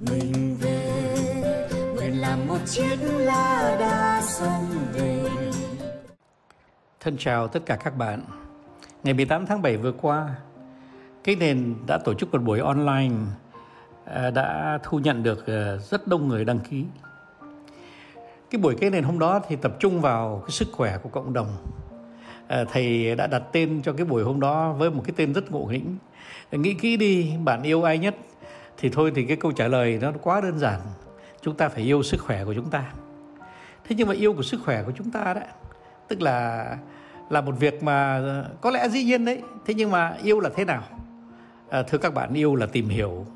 mình về nguyện làm một chiếc lá đa sông về Thân chào tất cả các bạn. Ngày 18 tháng 7 vừa qua, cái nền đã tổ chức một buổi online à, đã thu nhận được à, rất đông người đăng ký. Cái buổi cái nền hôm đó thì tập trung vào cái sức khỏe của cộng đồng. À, thầy đã đặt tên cho cái buổi hôm đó với một cái tên rất ngộ nghĩnh. Nghĩ kỹ đi, bạn yêu ai nhất? Thì thôi thì cái câu trả lời nó quá đơn giản. Chúng ta phải yêu sức khỏe của chúng ta. Thế nhưng mà yêu của sức khỏe của chúng ta đó tức là là một việc mà có lẽ dĩ nhiên đấy thế nhưng mà yêu là thế nào à, thưa các bạn yêu là tìm hiểu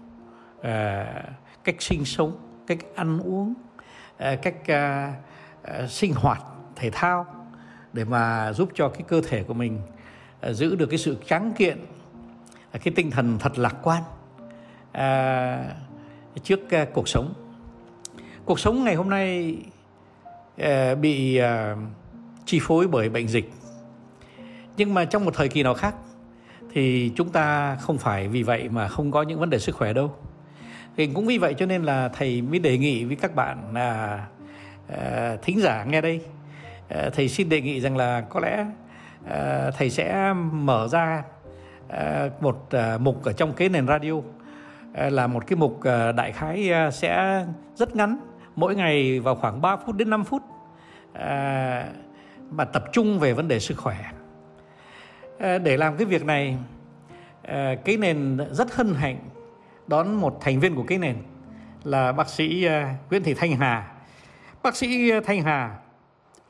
à, cách sinh sống cách ăn uống à, cách à, à, sinh hoạt thể thao để mà giúp cho cái cơ thể của mình à, giữ được cái sự tráng kiện à, cái tinh thần thật lạc quan à, trước à, cuộc sống. Cuộc sống ngày hôm nay à, bị à, chi phối bởi bệnh dịch. Nhưng mà trong một thời kỳ nào khác thì chúng ta không phải vì vậy mà không có những vấn đề sức khỏe đâu. Thì cũng vì vậy cho nên là thầy mới đề nghị với các bạn là à, thính giả nghe đây. À, thầy xin đề nghị rằng là có lẽ à, thầy sẽ mở ra à, một à, mục ở trong cái nền radio. Ờ, là một cái mục ờ, đại khái ờ, sẽ rất ngắn. Mỗi ngày vào khoảng 3 phút đến 5 phút à, mà tập trung về vấn đề sức khỏe. À, để làm cái việc này à, cái nền rất hân hạnh đón một thành viên của cái nền là bác sĩ Nguyễn Thị Thanh Hà. Bác sĩ Thanh Hà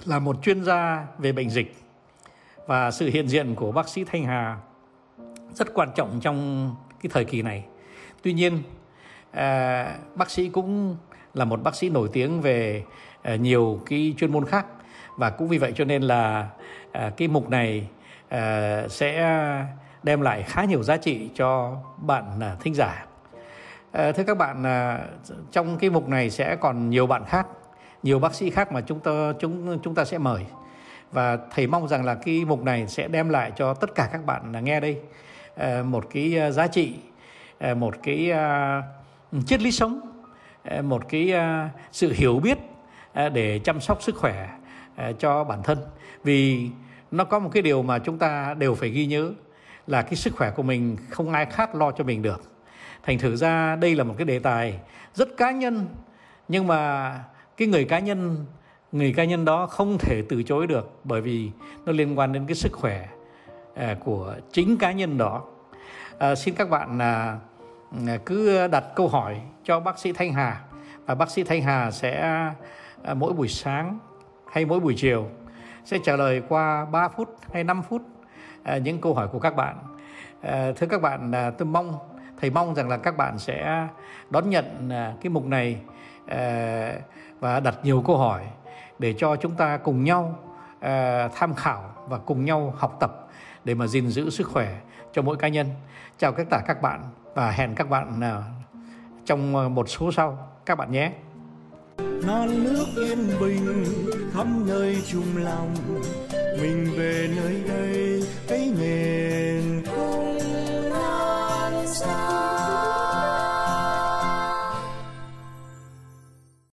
là một chuyên gia về bệnh dịch và sự hiện diện của bác sĩ Thanh Hà rất quan trọng trong cái thời kỳ này tuy nhiên à, bác sĩ cũng là một bác sĩ nổi tiếng về à, nhiều cái chuyên môn khác. Và cũng vì vậy cho nên là à, cái mục này à, sẽ đem lại khá nhiều giá trị cho bạn à, thính giả. À, thưa các bạn à, trong cái mục này sẽ còn nhiều bạn khác nhiều bác sĩ khác mà chúng ta chúng chúng ta sẽ mời. Và thầy mong rằng là cái mục này sẽ đem lại cho tất cả các bạn nghe đây à, một cái à, giá trị Ờ, một cái ờ, triết lý sống ờ, một cái sự hiểu biết để chăm sóc sức khỏe cho bản thân. Vì nó có một cái điều mà chúng ta đều phải ghi nhớ là cái sức khỏe của mình không ai khác lo cho mình được. Thành thử ra đây là một cái đề tài rất cá nhân nhưng mà cái người cá nhân người cá nhân đó không thể từ chối được bởi vì nó liên quan đến cái sức khỏe của chính cá nhân đó. À, xin các bạn là Ờ, cứ đặt câu hỏi cho bác sĩ thanh hà và bác sĩ thanh hà sẽ ờ, mỗi buổi sáng hay mỗi buổi chiều sẽ trả lời qua 3 phút hay 5 phút ờ, những câu hỏi của các bạn. Thưa các bạn, tôi mong thầy mong rằng là các bạn sẽ đón nhận cái mục này và đặt nhiều câu hỏi để cho chúng ta cùng nhau tham khảo và cùng nhau học tập để mà gìn giữ sức khỏe cho mỗi cá nhân. Chào tất cả các bạn và hẹn các bạn à, trong à, một số sau. Các bạn nhé. Non nước yên bình khắp nơi chung lòng, mình về nơi đây, cái nghề